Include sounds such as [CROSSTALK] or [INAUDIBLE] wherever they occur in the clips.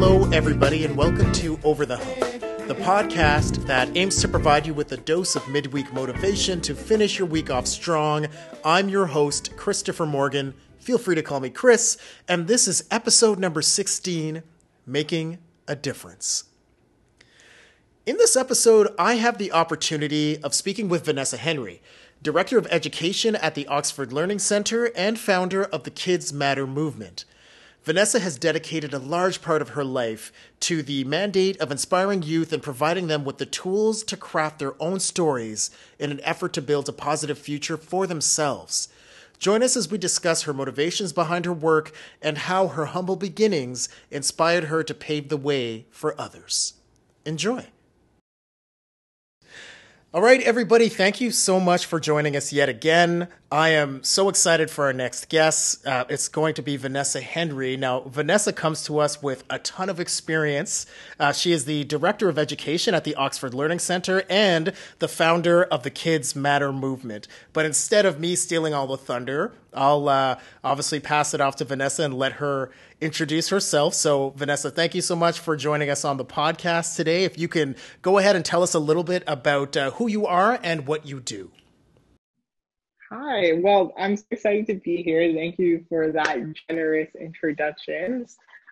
Hello, everybody, and welcome to Over the Hump, the podcast that aims to provide you with a dose of midweek motivation to finish your week off strong. I'm your host, Christopher Morgan. Feel free to call me Chris, and this is episode number 16 Making a Difference. In this episode, I have the opportunity of speaking with Vanessa Henry, Director of Education at the Oxford Learning Center and founder of the Kids Matter movement. Vanessa has dedicated a large part of her life to the mandate of inspiring youth and providing them with the tools to craft their own stories in an effort to build a positive future for themselves. Join us as we discuss her motivations behind her work and how her humble beginnings inspired her to pave the way for others. Enjoy. All right, everybody, thank you so much for joining us yet again. I am so excited for our next guest. Uh, it's going to be Vanessa Henry. Now, Vanessa comes to us with a ton of experience. Uh, she is the Director of Education at the Oxford Learning Center and the founder of the Kids Matter movement. But instead of me stealing all the thunder, I'll uh, obviously pass it off to Vanessa and let her introduce herself. So, Vanessa, thank you so much for joining us on the podcast today. If you can go ahead and tell us a little bit about uh, who you are and what you do. Hi, well, I'm so excited to be here. Thank you for that generous introduction.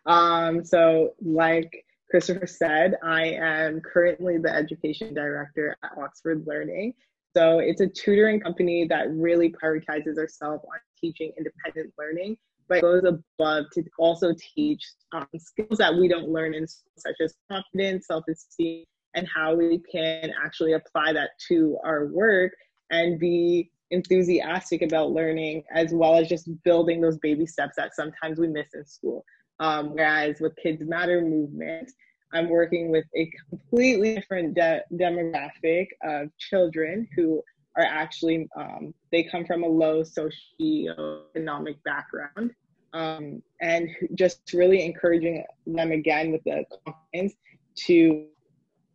Um, so, like Christopher said, I am currently the education director at Oxford Learning. So, it's a tutoring company that really prioritizes ourselves on teaching independent learning but goes above to also teach um, skills that we don't learn in such as confidence, self-esteem, and how we can actually apply that to our work and be enthusiastic about learning as well as just building those baby steps that sometimes we miss in school. Um, whereas with Kids Matter movement, I'm working with a completely different de- demographic of children who are actually um, they come from a low socioeconomic background um, and just really encouraging them again with the confidence to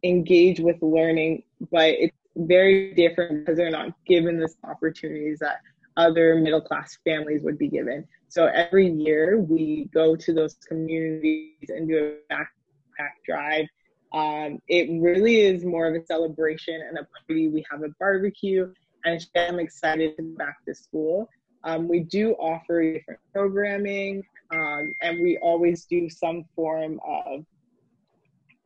engage with learning but it's very different because they're not given the opportunities that other middle class families would be given. So every year we go to those communities and do a backpack drive um, it really is more of a celebration and a party. We have a barbecue, and I'm excited to go back to school. Um, we do offer different programming, um, and we always do some form of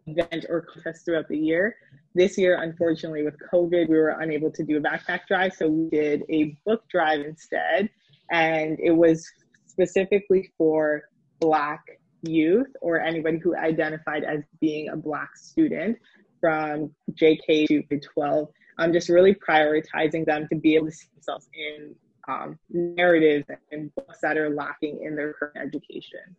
event or contest throughout the year. This year, unfortunately, with COVID, we were unable to do a backpack drive, so we did a book drive instead, and it was specifically for Black youth or anybody who identified as being a Black student from JK to 12. I'm just really prioritizing them to be able to see themselves in um, narratives and books that are lacking in their current education.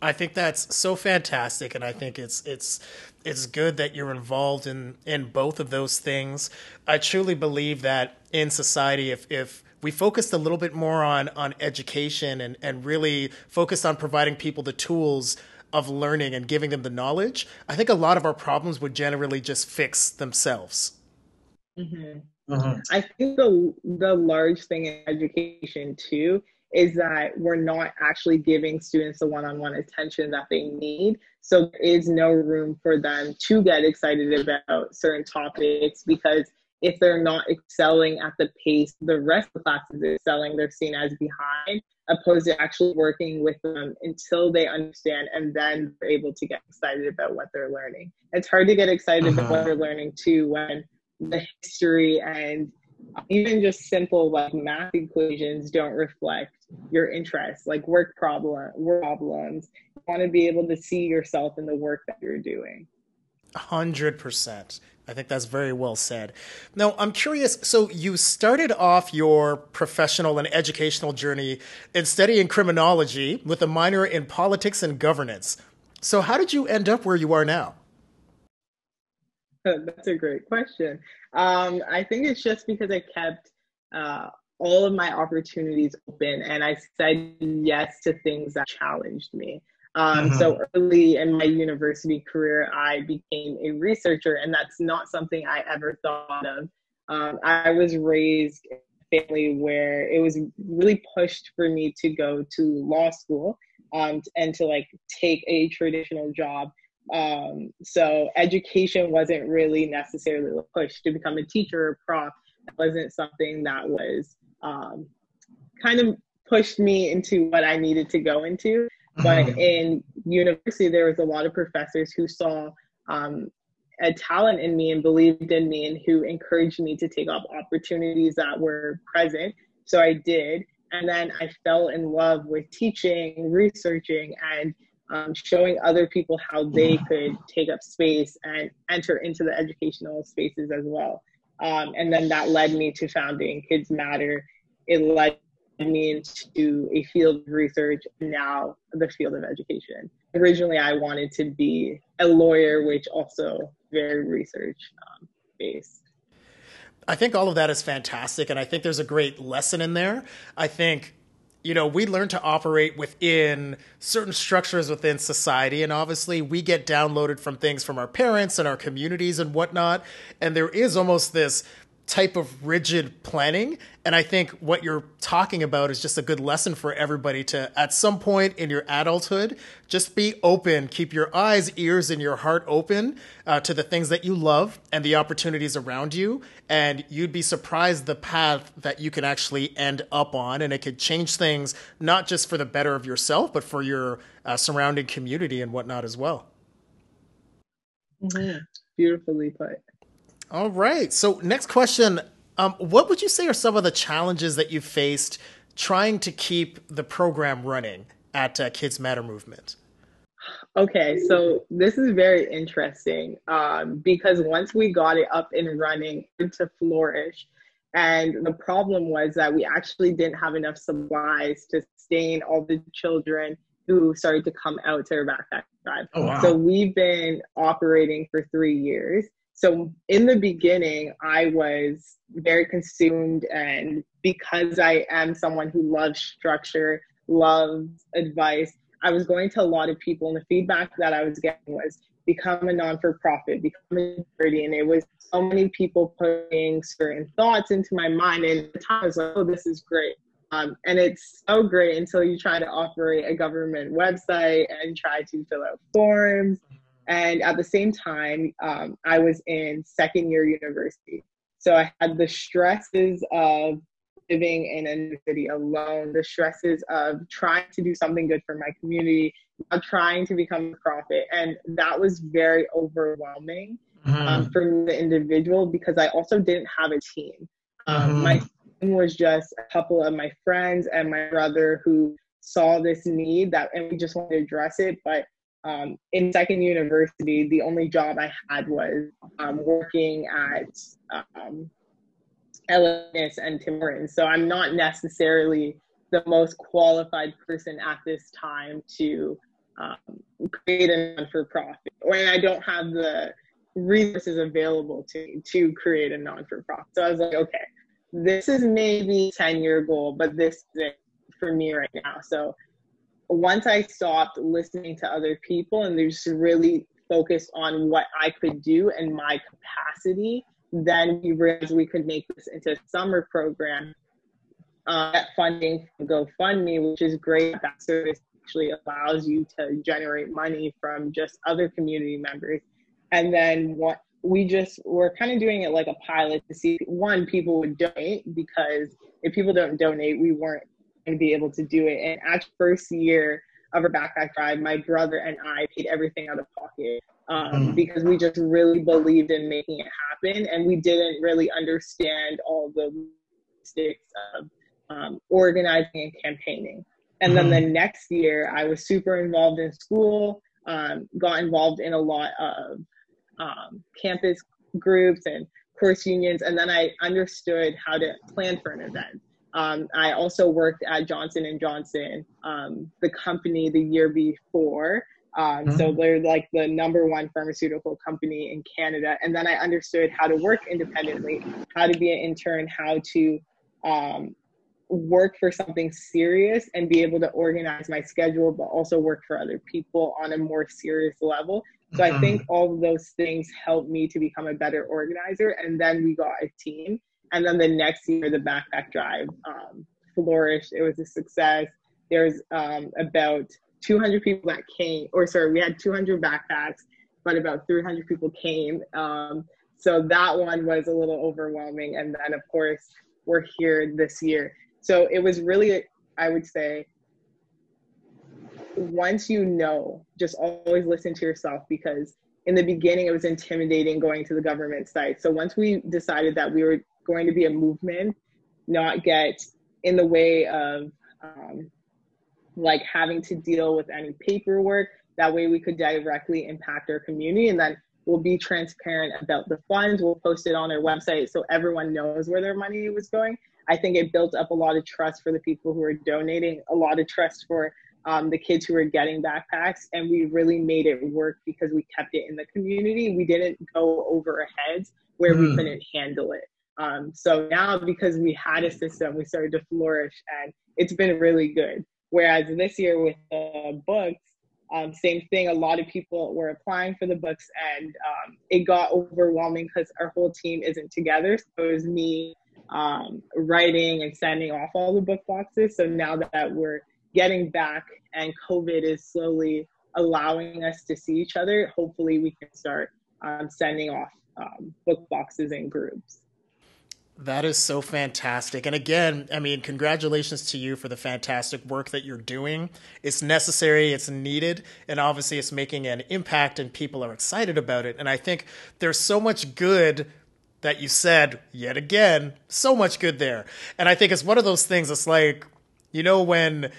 I think that's so fantastic, and I think it's it's it's good that you're involved in in both of those things. I truly believe that in society, if if we focused a little bit more on on education and and really focused on providing people the tools of learning and giving them the knowledge, I think a lot of our problems would generally just fix themselves. Mm-hmm. Mm-hmm. I think the the large thing in education too is that we're not actually giving students the one-on-one attention that they need. So there is no room for them to get excited about certain topics because if they're not excelling at the pace the rest of the class is excelling, they're seen as behind, opposed to actually working with them until they understand and then they're able to get excited about what they're learning. It's hard to get excited uh-huh. about what they're learning too when the history and even just simple like math equations don't reflect your interests like work problem work problems you want to be able to see yourself in the work that you're doing 100% I think that's very well said. Now, I'm curious. So, you started off your professional and educational journey in studying criminology with a minor in politics and governance. So, how did you end up where you are now? [LAUGHS] That's a great question. Um, I think it's just because I kept uh, all of my opportunities open and I said yes to things that challenged me. Um, mm-hmm. So early in my university career, I became a researcher, and that's not something I ever thought of. Um, I was raised in a family where it was really pushed for me to go to law school. um, and to like take a traditional job. Um, so education wasn't really necessarily a push to become a teacher or prof. It wasn't something that was um, kind of pushed me into what I needed to go into. But mm-hmm. in university, there was a lot of professors who saw um, a talent in me and believed in me and who encouraged me to take up opportunities that were present. So I did. And then I fell in love with teaching, researching, and um, showing other people how they could take up space and enter into the educational spaces as well. Um, and then that led me to founding Kids Matter. It led me into a field of research, now the field of education. Originally, I wanted to be a lawyer, which also very research um, based. I think all of that is fantastic, and I think there's a great lesson in there. I think you know, we learn to operate within certain structures within society. And obviously, we get downloaded from things from our parents and our communities and whatnot. And there is almost this type of rigid planning. And I think what you're talking about is just a good lesson for everybody to, at some point in your adulthood, just be open, keep your eyes, ears, and your heart open uh, to the things that you love and the opportunities around you. And you'd be surprised the path that you can actually end up on. And it could change things, not just for the better of yourself, but for your uh, surrounding community and whatnot as well. Mm-hmm. Beautifully put. All right. So, next question. Um, what would you say are some of the challenges that you faced trying to keep the program running at uh, Kids Matter Movement? Okay, so this is very interesting um, because once we got it up and running to flourish, and the problem was that we actually didn't have enough supplies to sustain all the children who started to come out to our backpack drive. Oh, wow. So we've been operating for three years. So in the beginning, I was very consumed, and because I am someone who loves structure, loves advice, I was going to a lot of people, and the feedback that I was getting was become a non for profit, become a charity. And it was so many people putting certain thoughts into my mind. And the time, was like, oh, this is great. Um, and it's so great until you try to operate a government website and try to fill out forms and at the same time, um, I was in second year university. So I had the stresses of living in a city alone, the stresses of trying to do something good for my community, of trying to become a prophet. And that was very overwhelming mm-hmm. um, for the individual because I also didn't have a team. Um, mm-hmm. My team was just a couple of my friends and my brother who saw this need that and we just wanted to address it. But um, in second university, the only job I had was um, working at um, LNS and Tim Hortons. So I'm not necessarily the most qualified person at this time to um, create a non-for-profit when I don't have the resources available to to create a non-for-profit. So I was like, okay, this is maybe 10 year goal, but this is it for me right now. So once I stopped listening to other people and just really focused on what I could do and my capacity, then we realized we could make this into a summer program. Uh, that funding from GoFundMe, which is great. That service actually allows you to generate money from just other community members. And then what we just were kind of doing it like a pilot to see one people would donate because if people don't donate, we weren't and be able to do it. And at first year of our backpack drive, my brother and I paid everything out of pocket um, mm. because we just really believed in making it happen, and we didn't really understand all the logistics of um, organizing and campaigning. And mm. then the mm-hmm. next year, I was super involved in school, um, got involved in a lot of um, campus groups and course unions, and then I understood how to plan for an event. Um, I also worked at Johnson and Johnson, um, the company the year before. Um, mm-hmm. So they're like the number one pharmaceutical company in Canada. And then I understood how to work independently, how to be an intern, how to um, work for something serious and be able to organize my schedule, but also work for other people on a more serious level. So mm-hmm. I think all of those things helped me to become a better organizer. And then we got a team and then the next year, the backpack drive um, flourished. It was a success. There's um, about 200 people that came, or sorry, we had 200 backpacks, but about 300 people came. Um, so that one was a little overwhelming. And then, of course, we're here this year. So it was really, I would say, once you know, just always listen to yourself because in the beginning it was intimidating going to the government site. So once we decided that we were going to be a movement, not get in the way of um, like having to deal with any paperwork. That way we could directly impact our community and then we'll be transparent about the funds. We'll post it on our website so everyone knows where their money was going. I think it built up a lot of trust for the people who are donating, a lot of trust for um, the kids who were getting backpacks, and we really made it work because we kept it in the community. We didn't go over our heads where mm. we hmm. couldn't handle it. Um, so now, because we had a system, we started to flourish, and it's been really good. Whereas this year with the books, um, same thing. A lot of people were applying for the books, and um, it got overwhelming because our whole team isn't together. So it was me um, writing and sending off all the book boxes. So now that we're getting back and COVID is slowly allowing us to see each other, hopefully we can start um, sending off um, book boxes in groups. That is so fantastic. And again, I mean, congratulations to you for the fantastic work that you're doing. It's necessary, it's needed, and obviously it's making an impact and people are excited about it. And I think there's so much good that you said yet again, so much good there. And I think it's one of those things, it's like, you know, when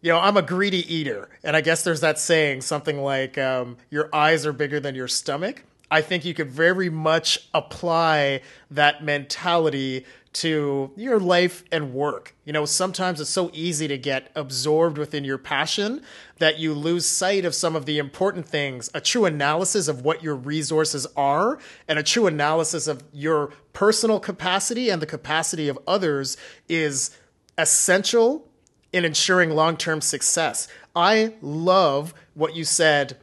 you know, I'm a greedy eater, and I guess there's that saying, something like, um, "Your eyes are bigger than your stomach." I think you could very much apply that mentality to your life and work. You know, sometimes it's so easy to get absorbed within your passion that you lose sight of some of the important things. A true analysis of what your resources are and a true analysis of your personal capacity and the capacity of others is essential in ensuring long term success. I love what you said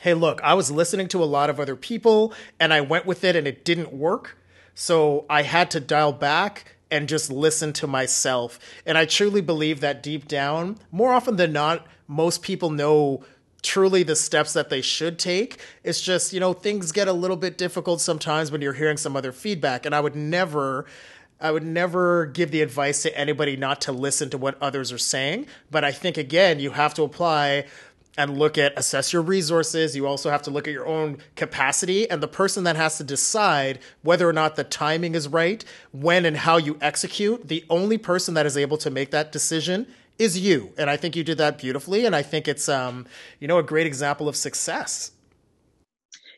hey, look, I was listening to a lot of other people and I went with it and it didn't work. So I had to dial back and just listen to myself. And I truly believe that deep down, more often than not, most people know truly the steps that they should take. It's just, you know, things get a little bit difficult sometimes when you're hearing some other feedback. And I would never. I would never give the advice to anybody not to listen to what others are saying. But I think, again, you have to apply and look at assess your resources. You also have to look at your own capacity and the person that has to decide whether or not the timing is right, when and how you execute. The only person that is able to make that decision is you. And I think you did that beautifully. And I think it's, um, you know, a great example of success.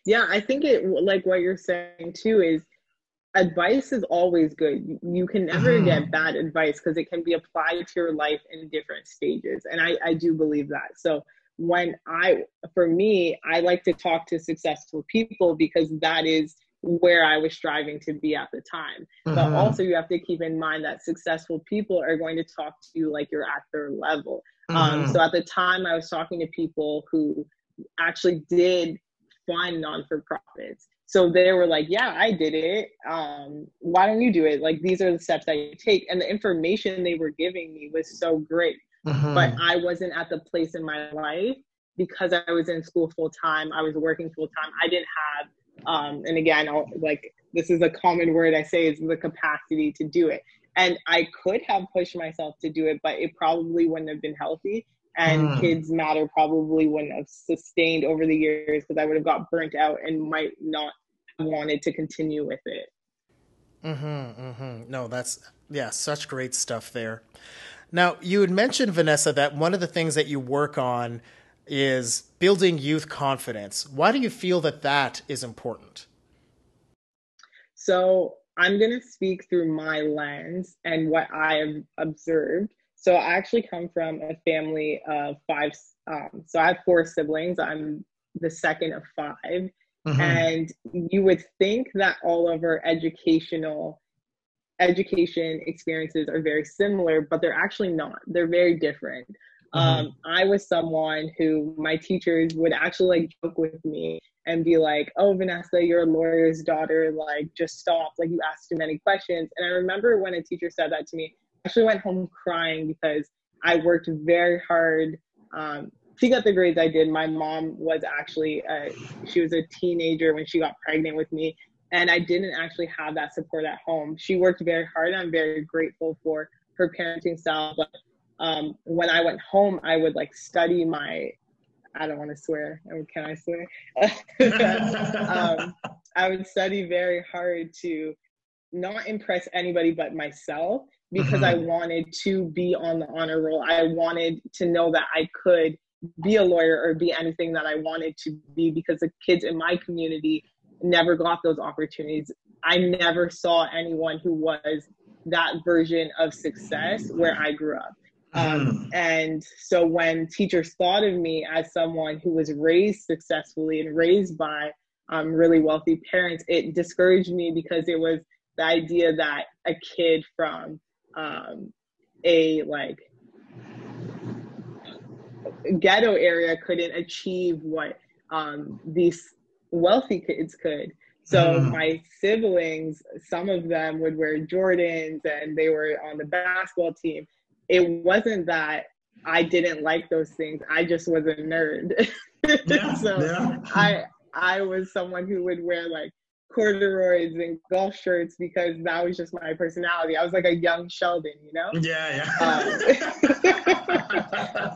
Yeah, I think it, like what you're saying too, is advice is always good. You can never mm-hmm. get bad advice because it can be applied to your life in different stages. And I, I do believe that. So, when I, for me, I like to talk to successful people because that is where I was striving to be at the time. Mm-hmm. But also, you have to keep in mind that successful people are going to talk to you like you're at their level. Um, mm-hmm. Um, so at the time, I was talking to people who actually did fund non for profits. So they were like, Yeah, I did it. Um, why don't you do it? Like, these are the steps that you take. And the information they were giving me was so great mm-hmm. but I wasn't at the place in my life because I was in school full time. I was working full time. I didn't have, um, and again, I'll, like this is a common word I say is the capacity to do it. And I could have pushed myself to do it, but it probably wouldn't have been healthy. And mm. kids matter probably wouldn't have sustained over the years because I would have got burnt out and might not have wanted to continue with it. Mm-hmm, mm-hmm. No, that's yeah, such great stuff there. Now, you had mentioned, Vanessa, that one of the things that you work on is building youth confidence. Why do you feel that that is important? So, I'm going to speak through my lens and what I have observed. So, I actually come from a family of five. Um, so, I have four siblings. I'm the second of 5 mm-hmm. And you would think that all of our educational education experiences are very similar, but they're actually not. They're very different. Mm-hmm. Um, I was someone who my teachers would actually like joke with me and be like, "Oh, Vanessa, you're a lawyer's daughter. Like, just stop. Like, you asked too many questions." And I remember when a teacher said that to me, I actually went home crying because I worked very hard um, to get the grades I did. My mom was actually, a, she was a teenager when she got pregnant with me. And I didn't actually have that support at home. She worked very hard. I'm very grateful for her parenting style. But um, when I went home, I would like study my, I don't want to swear. Can I swear? [LAUGHS] um, I would study very hard to not impress anybody but myself because mm-hmm. I wanted to be on the honor roll. I wanted to know that I could be a lawyer or be anything that I wanted to be because the kids in my community never got those opportunities. I never saw anyone who was that version of success where I grew up. Um, mm. and so when teachers thought of me as someone who was raised successfully and raised by um, really wealthy parents, it discouraged me because it was the idea that a kid from um, a like ghetto area couldn't achieve what um, these wealthy kids could. So mm. my siblings, some of them would wear Jordans and they were on the basketball team. It wasn't that I didn't like those things. I just was a nerd. Yeah, [LAUGHS] so yeah. I I was someone who would wear like corduroys and golf shirts because that was just my personality. I was like a young Sheldon, you know? Yeah, yeah. Um,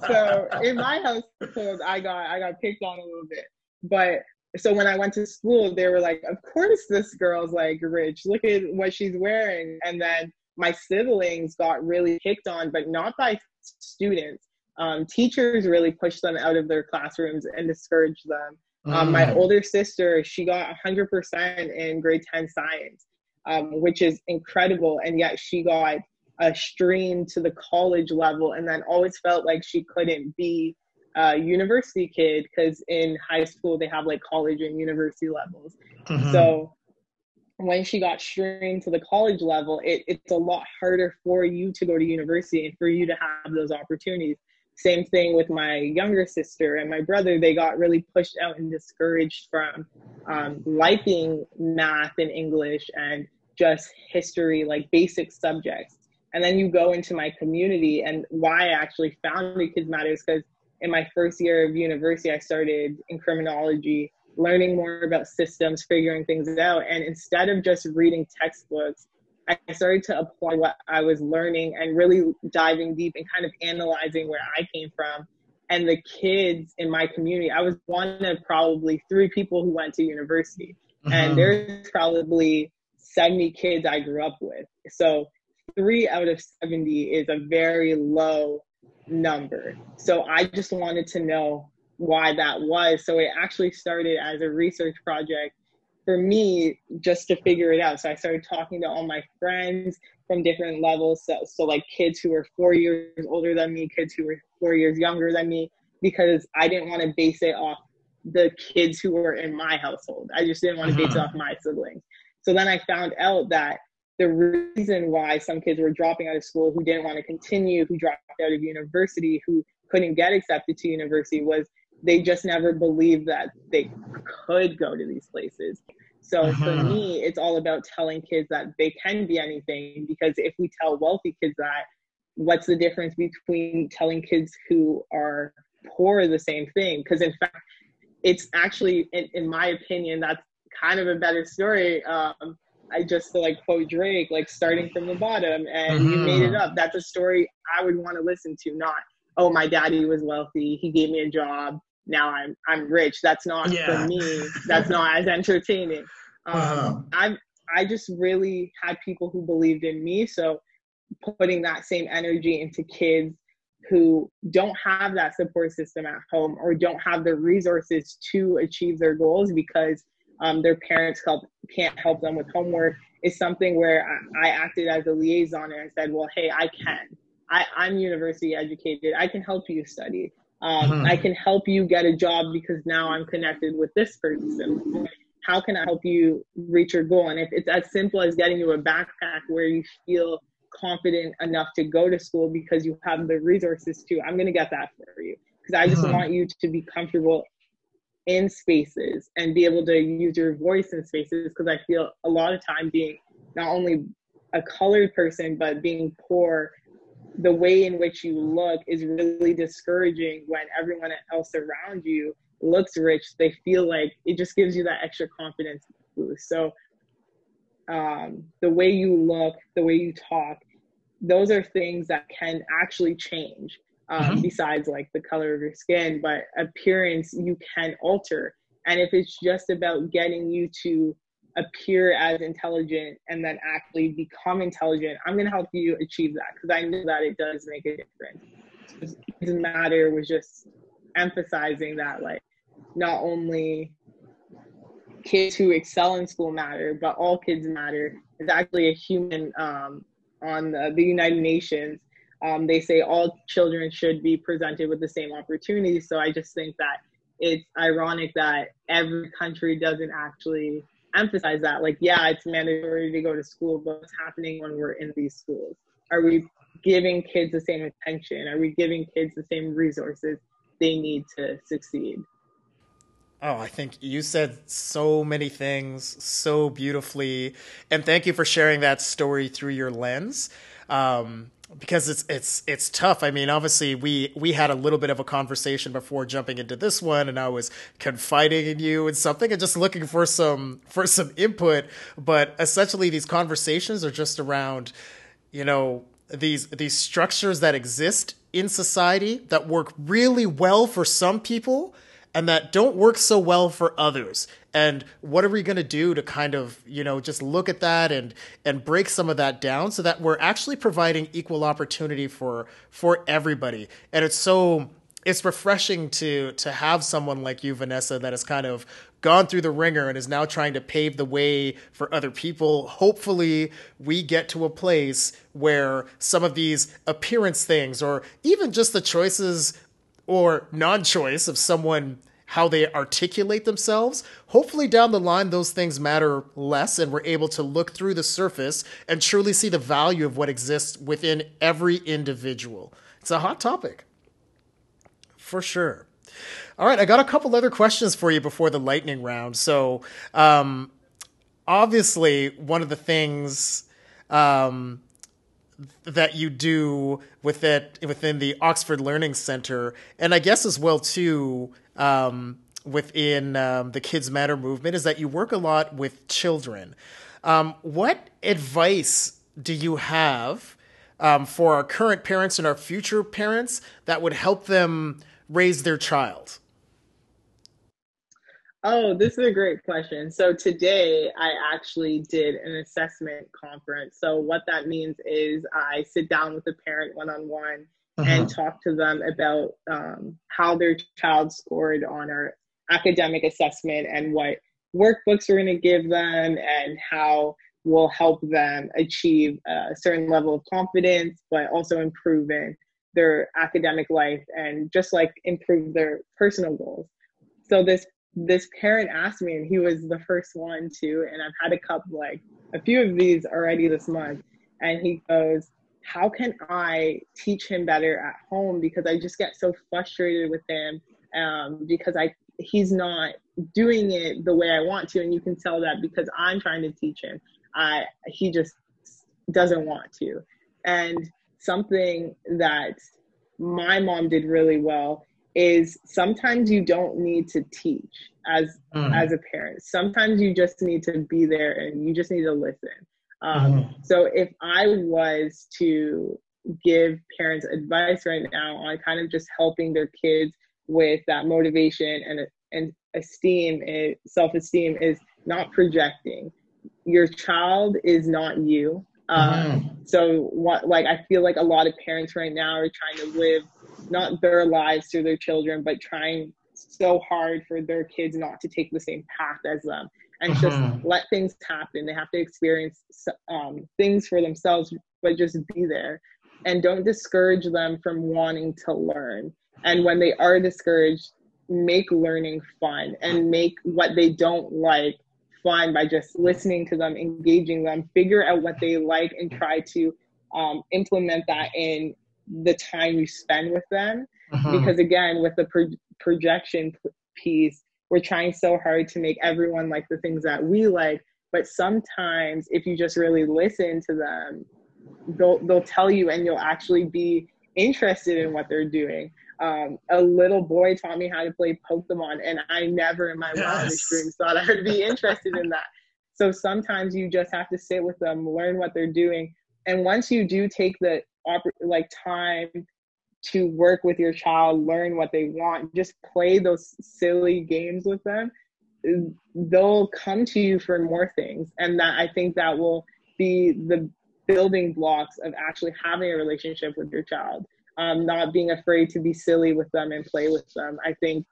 [LAUGHS] so in my household, I got I got picked on a little bit, but so when I went to school, they were like, "Of course, this girl's like rich. Look at what she's wearing." And then my siblings got really picked on, but not by students. Um, teachers really pushed them out of their classrooms and discouraged them um, my mm. older sister, she got 100% in grade 10 science, um, which is incredible. And yet she got a stream to the college level and then always felt like she couldn't be a university kid because in high school they have like college and university levels. Mm-hmm. So when she got streamed to the college level, it, it's a lot harder for you to go to university and for you to have those opportunities. Same thing with my younger sister and my brother. They got really pushed out and discouraged from um, liking math and English and just history, like basic subjects. And then you go into my community, and why I actually founded Kids Matters because in my first year of university, I started in criminology, learning more about systems, figuring things out. And instead of just reading textbooks, I started to apply what I was learning and really diving deep and kind of analyzing where I came from. And the kids in my community, I was one of probably three people who went to university. Mm-hmm. And there's probably 70 kids I grew up with. So three out of 70 is a very low number. So I just wanted to know why that was. So it actually started as a research project for me just to figure it out. So I started talking to all my friends from different levels. So, so like kids who were four years older than me, kids who were four years younger than me, because I didn't want to base it off the kids who were in my household. I just didn't want to base it uh-huh. off my siblings. So then I found out that the reason why some kids were dropping out of school who didn't want to continue, who dropped out of university, who couldn't get accepted to university was they just never believed that they could go to these places. So uh-huh. for me, it's all about telling kids that they can be anything because if we tell wealthy kids that, what's the difference between telling kids who are poor the same thing? Because in fact, it's actually, in, in, my opinion, that's kind of a better story. Um, I just like quote Drake, like starting from the bottom and uh-huh. you made it up. That's a story I would want to listen to, not, oh, my daddy was wealthy, he gave me a job, now I'm I'm rich. That's not yeah. for me. That's not as entertaining. [LAUGHS] Um, uh-huh. I I just really had people who believed in me. So putting that same energy into kids who don't have that support system at home or don't have the resources to achieve their goals because um, their parents help can't help them with homework is something where I, I acted as a liaison and I said, well, hey, I can. I, I'm university educated. I can help you study. Um, mm-hmm. I can help you get a job because now I'm connected with this person. How can I help you reach your goal? And if it's as simple as getting you a backpack where you feel confident enough to go to school because you have the resources to, I'm going to get that for you. Because I just mm-hmm. want you to be comfortable in spaces and be able to use your voice in spaces because I feel a lot of time being not only a colored person but being poor the way in which you look is really discouraging when everyone else around you looks rich. They feel like it just gives you that extra confidence boost. So um, the way you look the way you talk those are things that can actually change um, mm-hmm. besides like the color of your skin but appearance you can alter and if it's just about getting you to appear as intelligent and then actually become intelligent, I'm going to help you achieve that because I know that it does make a difference. It matter was just emphasizing that like not only kids who excel in school matter, but all kids matter. It's actually a human um, on the, the, United Nations. Um, they say all children should be presented with the same opportunities. So I just think that it's ironic that every country doesn't actually emphasize that. Like, yeah, it's mandatory to go to school, but what's happening when we're in these schools? Are we giving kids the same attention? Are we giving kids the same resources they need to succeed? Oh, I think you said so many things so beautifully. And thank you for sharing that story through your lens. Um, because it's it's it's tough. I mean, obviously we we had a little bit of a conversation before jumping into this one, and I was confiding in you and something, and just looking for some for some input. But essentially, these conversations are just around, you know, these these structures that exist in society that work really well for some people and that don't work so well for others and what are we going to do to kind of you know just look at that and and break some of that down so that we're actually providing equal opportunity for for everybody? And it's so it's refreshing to to have someone like you vanessa that has kind of gone through the ringer and is now trying to pave the way for other people. Hopefully we get to a place where some of these appearance things or even just the choices or non-choice of someone how they articulate themselves. Hopefully, down the line, those things matter less, and we're able to look through the surface and truly see the value of what exists within every individual. It's a hot topic, for sure. All right, I got a couple other questions for you before the lightning round. So, um, obviously, one of the things um, that you do with it within the Oxford Learning Center, and I guess as well too um, within um, the Kids Matter movement, is that you work a lot with children. Um, what advice do you have um, for our current parents and our future parents that would help them raise their child? Oh, this is a great question. So today I actually did an assessment conference. So what that means is I sit down with a parent one on one and talk to them about um, how their child scored on our academic assessment and what workbooks we're going to give them and how will help them achieve a certain level of confidence, but also improving their academic life and just like improve their personal goals. So this this parent asked me, and he was the first one to, and I've had a couple, like a few of these already this month. And he goes, How can I teach him better at home? Because I just get so frustrated with him um, because I he's not doing it the way I want to. And you can tell that because I'm trying to teach him. I he just doesn't want to. And something that my mom did really well is sometimes you don't need to teach as mm. as a parent. Sometimes you just need to be there and you just need to listen. Um, mm. So if I was to give parents advice right now on kind of just helping their kids with that motivation and and esteem, eh, self esteem is not projecting. Your child is not you. Um, mm. So what like I feel like a lot of parents right now are trying to live not their lives through their children, but trying so hard for their kids not to take the same path as them and uh-huh. just let things happen. They have to experience um, things for themselves, but just be there and don't discourage them from wanting to learn. And when they are discouraged, make learning fun and make what they don't like fun by just listening to them, engaging them, figure out what they like, and try to um, implement that in the time you spend with them. Uh-huh. Because again, with the pro- projection p- piece, we're trying so hard to make everyone like the things that we like. But sometimes, if you just really listen to them, they'll they'll tell you and you'll actually be interested in what they're doing um, a little boy taught me how to play pokemon and i never in my yes. wildest dreams thought i would be interested in that so sometimes you just have to sit with them learn what they're doing and once you do take the like time to work with your child learn what they want just play those silly games with them they'll come to you for more things. And that i think that will be the building blocks of actually having a relationship with your child um, not being afraid to be silly with them and play with them. I think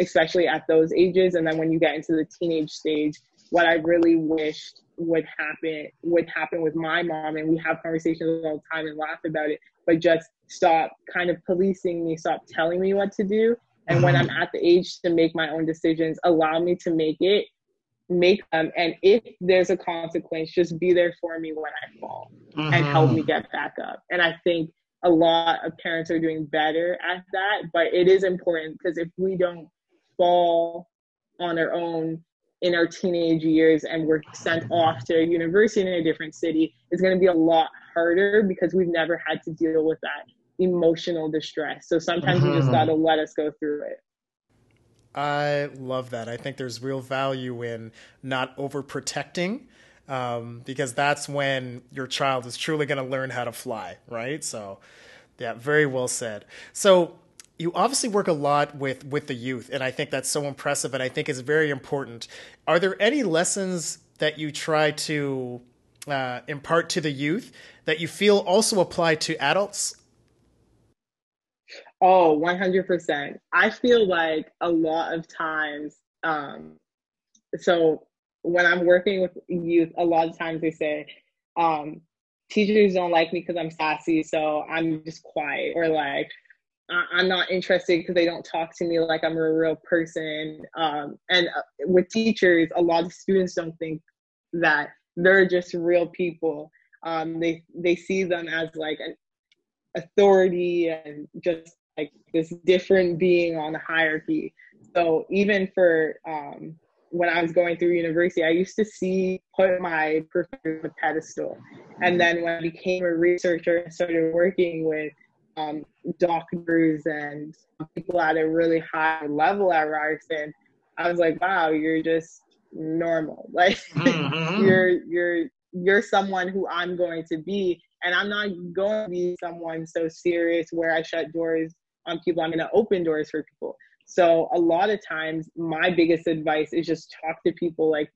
especially at those ages and then when you get into the teenage stage what i really wished would happen would happen with my mom and we have conversations all the time and laugh about it but just stop kind of policing me stop telling me what to do and when i'm mm-hmm. at the age to make my own decisions allow me to make it make them and if there's a consequence just be there for me when i fall mm-hmm. and help me get back up and i think a lot of parents are doing better at that but it is important because if we don't fall on our own in our teenage years and we're sent off to a university in a different city it's going to be a lot harder because we've never had to deal with that emotional distress. So sometimes mm-hmm. you just got to let us go through it. I love that. I think there's real value in not overprotecting um, because that's when your child is truly going to learn how to fly right? So yeah very well said. So you obviously work a lot with with the youth and i think that's so impressive and i think it's very important. Are there any lessons that you try to uh, impart to the youth that you feel also apply to adults? Oh 100% i feel like a lot of times um, so when i'm working with youth a lot of times they say um, teachers don't like me because i'm sassy so i'm just quiet or like I'm not interested because they don't talk to me like I'm a real person. Um, and uh, with teachers, a lot of students don't think that they're just real people. Um, they they see them as like an authority and just like this different being on the hierarchy. So even for um, when I was going through university, I used to see put my professor on a pedestal, and then when I became a researcher and started working with um, doctors and people at a really high level at Ryerson, I was like, wow, you're just normal. [LAUGHS] Like mm-hmm. you're you're you're someone who I'm going to be. And I'm not going to be someone so serious where I shut doors on people. I'm going to open doors for people. So a lot of times my biggest advice is just talk to people like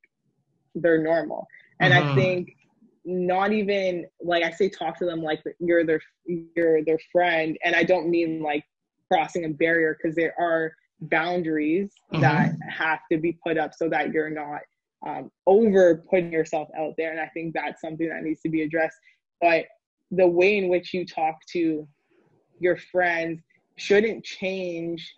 they're normal. And mm-hmm. I think not even like I say talk to them like you're their you're their friend and I don't mean like crossing a barrier because there are boundaries mm-hmm. that have to be put up so that you're not um, over putting yourself out there and I think that's something that needs to be addressed but the way in which you talk to your friends shouldn't change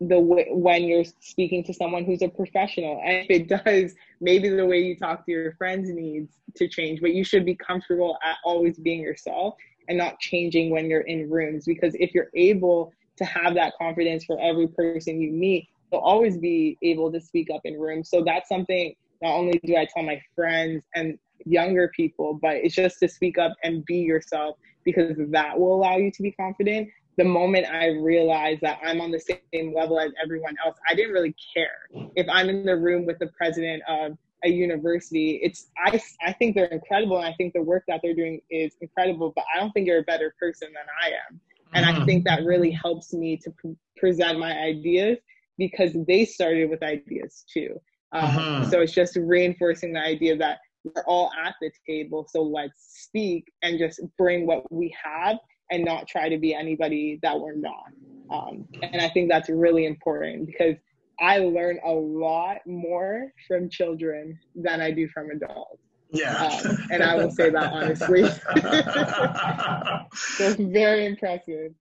the way when you're speaking to someone who's a professional. And if it does maybe the way you talk to your friends needs to change but you should be comfortable at always being yourself and not changing when you're in rooms. Because if you're able to have that confidence for every person you meet you'll always be able to speak up in rooms. So that's something not only do i tell my friends and younger people but it's just to speak up and be yourself because that will allow you to be confident the moment I realized that I'm on the same level as everyone else, I didn't really care. If I'm in the room with the president of a university, it's I I think they're incredible and I think the work that they're doing is incredible, but I don't think you're a better person than I am. And mm-hmm. I think that really helps me to pre- present my ideas because they started with ideas too. Um, mm-hmm. So it's just reinforcing the idea that we're all at the table. So let's speak and just bring what we have and not try to be anybody that we're not. Um, and I think that's really important because I learn a lot more from children than I do from adults. Yeah. Um, and I will say that honestly. [LAUGHS] so it's very impressive.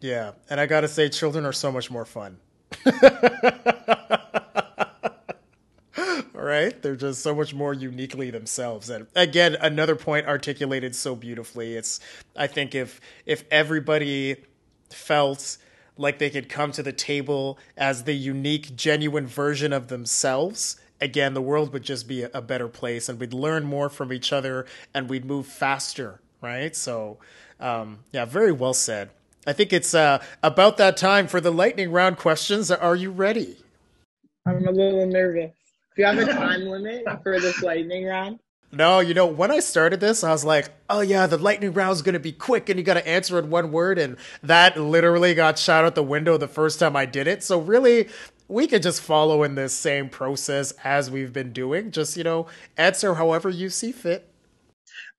Yeah. And I got to say, children are so much more fun. [LAUGHS] right? They're just so much more uniquely themselves. And again, another point articulated so beautifully. It's I think if if everybody felt like they could come to the table as the unique, genuine version of themselves, again, the world would just be a better place and we'd learn more from each other and we'd move faster right? So, um, yeah, very well said. I think it's uh, about that time for the lightning round questions. Are you ready? I'm a little nervous. Do you have a time limit for this lightning round? No, you know, when I started this, I was like, oh yeah, the lightning round is going to be quick and you got to answer in one word. And that literally got shot out the window the first time I did it. So really, we could just follow in this same process as we've been doing. Just, you know, answer however you see fit.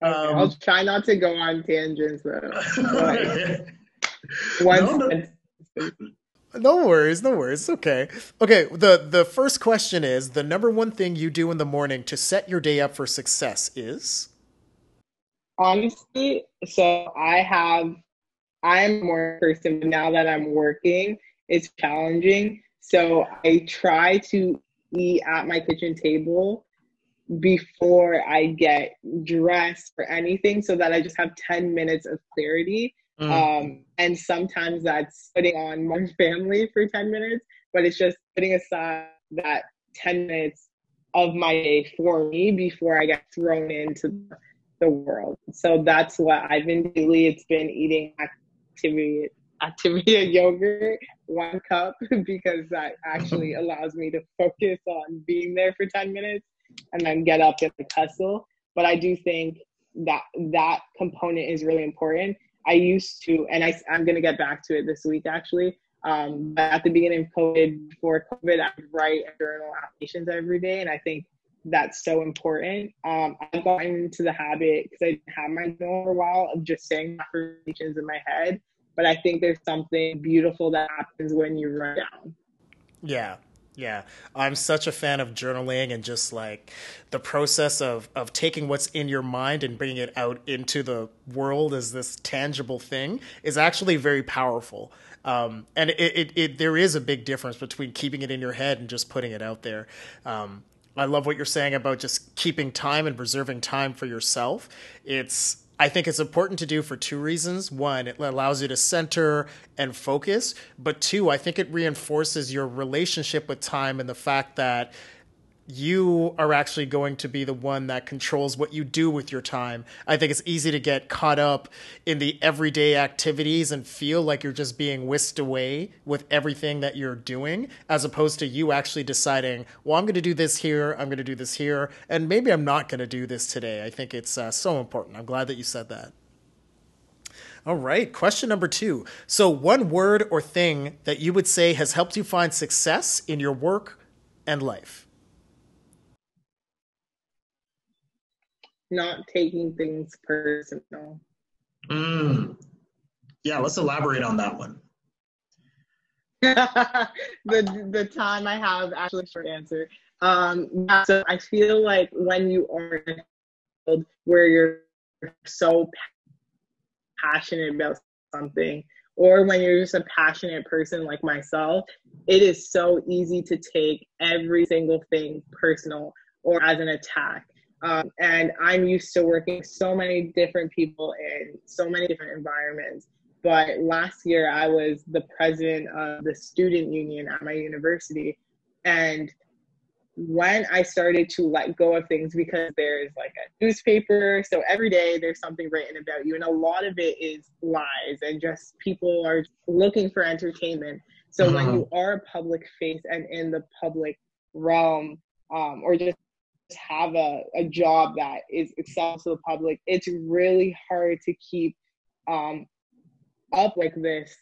Um, I'll try not to go on tangents though. [LAUGHS] no, no. No worries, no worries. It's okay. Okay, the the first question is the number one thing you do in the morning to set your day up for success is honestly, so I have I'm more person now that I'm working, it's challenging. So I try to eat at my kitchen table before I get dressed or anything so that I just have 10 minutes of clarity. Mm. Um, and sometimes that's putting on my family for 10 minutes, but it's just putting aside that 10 minutes of my day for me before I get thrown into the world. So that's what I've been doing. It's been eating activity Activia [LAUGHS] yogurt, one cup, [LAUGHS] because that actually [LAUGHS] allows me to focus on being there for 10 minutes and then get up and hustle. But I do think that that component is really important. I used to, and I, I'm going to get back to it this week actually. Um, but at the beginning of COVID, before COVID, I would write journal applications every day. And I think that's so important. Um, I've gotten into the habit because I didn't have my journal for a while of just saying affirmations in my head but I think there's something beautiful that happens when you run down. Yeah. Yeah, I'm such a fan of journaling and just like the process of of taking what's in your mind and bringing it out into the world as this tangible thing is actually very powerful. Um, and it, it, it, there is a big difference between keeping it in your head and just putting it out there. Um, I love what you're saying about just keeping time and preserving time for yourself. It's I think it's important to do for two reasons. One, it allows you to center and focus. But two, I think it reinforces your relationship with time and the fact that you are actually going to be the one that controls what you do with your time. I think it's easy to get caught up in the everyday activities and feel like you're just being whisked away with everything that you're doing, as opposed to you actually deciding, well, I'm going to do this here, I'm going to do this here, and maybe I'm not going to do this today. I think it's uh, so important. I'm glad that you said that. All right, question number two. So, one word or thing that you would say has helped you find success in your work and life. Not taking things personal. Mm. Yeah, let's elaborate on that one. [LAUGHS] the the time I have actually short answer. Um, so I feel like when you are in a field where you're so passionate about something, or when you're just a passionate person like myself, it is so easy to take every single thing personal or as an attack. Um, and I'm used to working so many different people in so many different environments. But last year, I was the president of the student union at my university. And when I started to let go of things, because there's like a newspaper, so every day there's something written about you, and a lot of it is lies and just people are looking for entertainment. So uh-huh. when you are a public face and in the public realm, um, or just have a, a job that is accessible to the public, it's really hard to keep um, up like this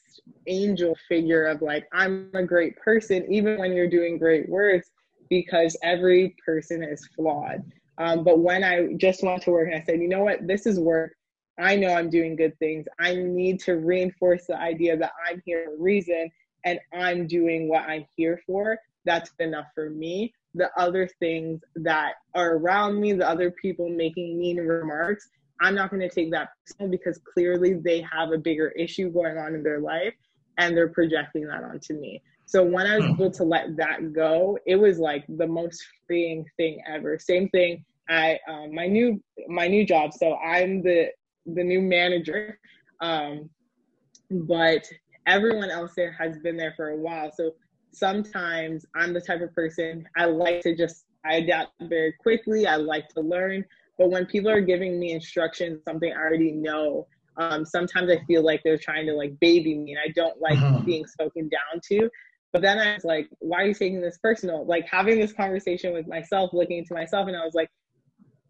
angel figure of like, I'm a great person, even when you're doing great works, because every person is flawed. Um, but when I just went to work and I said, you know what, this is work. I know I'm doing good things. I need to reinforce the idea that I'm here for a reason and I'm doing what I'm here for. That's enough for me the other things that are around me, the other people making mean remarks, I'm not going to take that personal because clearly they have a bigger issue going on in their life and they're projecting that onto me. So when I was hmm. able to let that go, it was like the most freeing thing ever. Same thing at um, my new my new job. So I'm the the new manager, um, but everyone else there has been there for a while. So sometimes I'm the type of person I like to just I adapt very quickly. I like to learn. But when people are giving me instructions, something I already know, um, sometimes I feel like they're trying to like baby me, and I don't like mm-hmm. being spoken down to. But then I was like, why are you taking this personal? Like having this conversation with myself, looking into myself, and I was like,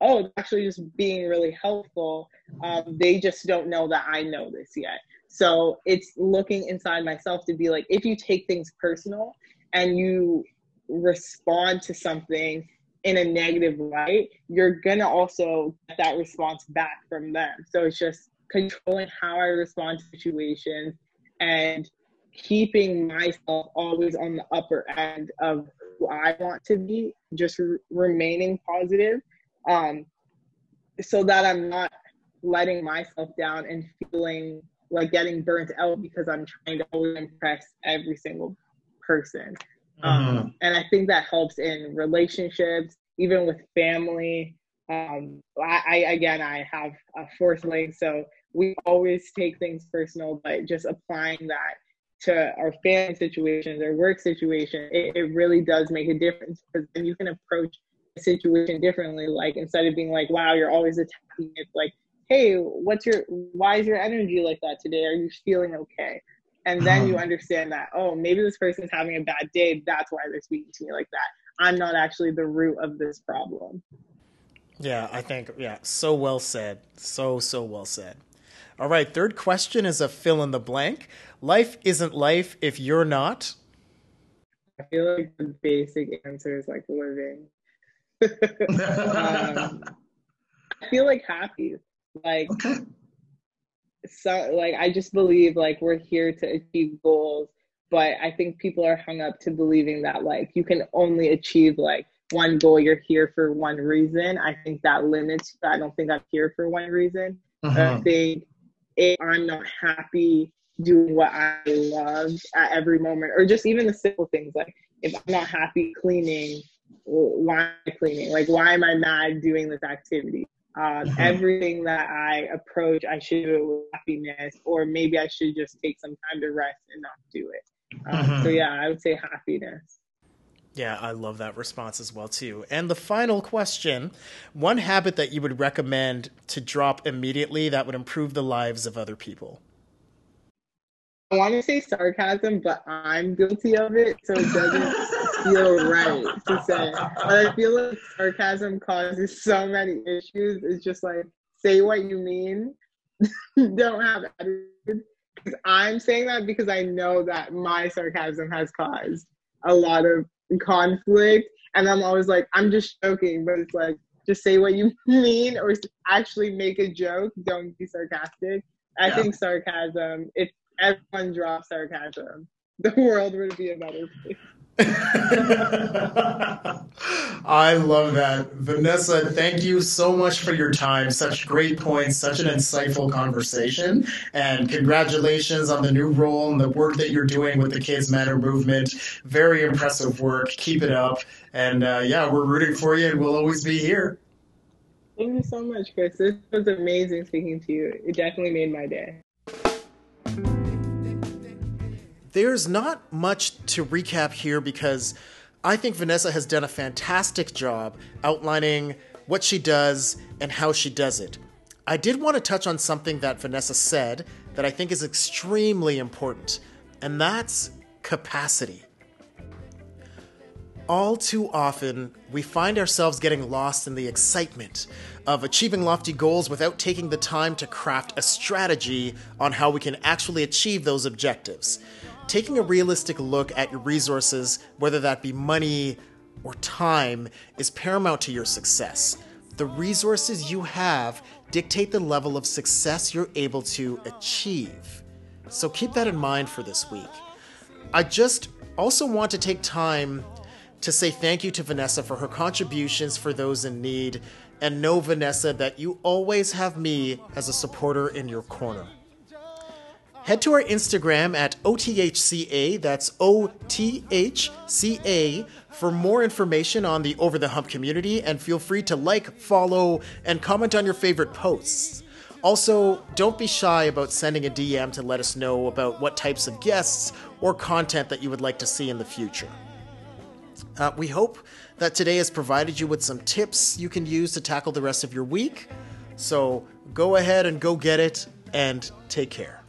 oh, actually just being really helpful. Um, they just don't know that I know this yet. So it's looking inside myself to be like, if you take things personal and you respond to something in a negative light, you're gonna also get that response back from them. So it's just controlling how I respond to situations and keeping myself always on the upper end of who I want to be, just re- remaining positive, um, so that I'm not letting myself down and feeling like getting burnt out because I'm trying to always impress every single person. Mm-hmm. Um, and I think that helps in relationships, even with family. Um, I, I again, I have a fourth leg, so we always take things personal, but just applying that to our family situations or work situation, it, it really does make a difference because then you can approach a situation differently. Like instead of being like, "Wow, you're always attacking," it's like, "Hey, what's your? Why is your energy like that today? Are you feeling okay?" And then you um. understand that, oh, maybe this person's having a bad day. That's why they're speaking to me like that. I'm not actually the root of this problem. Yeah, I think, yeah, so well said. So, so well said. All right, third question is a fill in the blank. Life isn't life if you're not. I feel like the basic answer is like living. [LAUGHS] [LAUGHS] um, I feel like happy. Like, okay. so, like I just believe like we're here to achieve goals, but I think people are hung up to believing that like you can only achieve like one goal. You're here for one reason. I think that limits. I don't think I'm here for one reason. Uh-huh. I think if I'm not happy doing what I love at every moment, or just even the simple things like if I'm not happy cleaning, why am I cleaning? Like, why am I mad doing this activity? Um, mm-hmm. Everything that I approach, I should do it with happiness, or maybe I should just take some time to rest and not do it. Um, mm-hmm. So, yeah, I would say happiness. Yeah, I love that response as well too. And the final question, one habit that you would recommend to drop immediately that would improve the lives of other people. I want to say sarcasm, but I'm guilty of it, so it doesn't [LAUGHS] feel right to say. But I feel like sarcasm causes so many issues. It's just like say what you mean, [LAUGHS] don't have attitude. I'm saying that because I know that my sarcasm has caused a lot of conflict. And I'm always like, I'm just joking, but it's like, just say what you [LAUGHS] mean or actually make a joke. Don't be sarcastic. I yeah. think sarcasm, if everyone drops sarcasm, [LAUGHS] the world would be a better place. [LAUGHS] I love that. Vanessa, thank you so much for your time. Such great points, such an insightful conversation. And congratulations on the new role and the work that you're doing with the Kids Matter movement. Very impressive work. Keep it up. And uh, yeah, we're rooting for you and we'll always be here. Thank you so much, Chris. This was amazing speaking to you. It definitely made my day. There's not much to recap here because I think Vanessa has done a fantastic job outlining what she does and how she does it. I did want to touch on something that Vanessa said that I think is extremely important, and that's capacity. All too often, we find ourselves getting lost in the excitement of achieving lofty goals without taking the time to craft a strategy on how we can actually achieve those objectives taking a realistic look at your resources, whether that be money or time, is paramount to your success. The resources you have dictate the level of success you're able to achieve. So keep that in mind for this week. I just also want to take time to say thank you to Vanessa for her contributions for those in need, and know, Vanessa, that you always have me as a supporter in your corner head to our Instagram at OTHCA, that's O T H C A, for more information on the Over the Hump community, and feel free to like, follow, and comment on your favorite posts. Also, don't be shy about sending a DM to let us know about what types of guests or content that you would like to see in the future. Uh, we hope that today has provided you with some tips you can use to tackle the rest of your week. So go ahead and go get it and take care.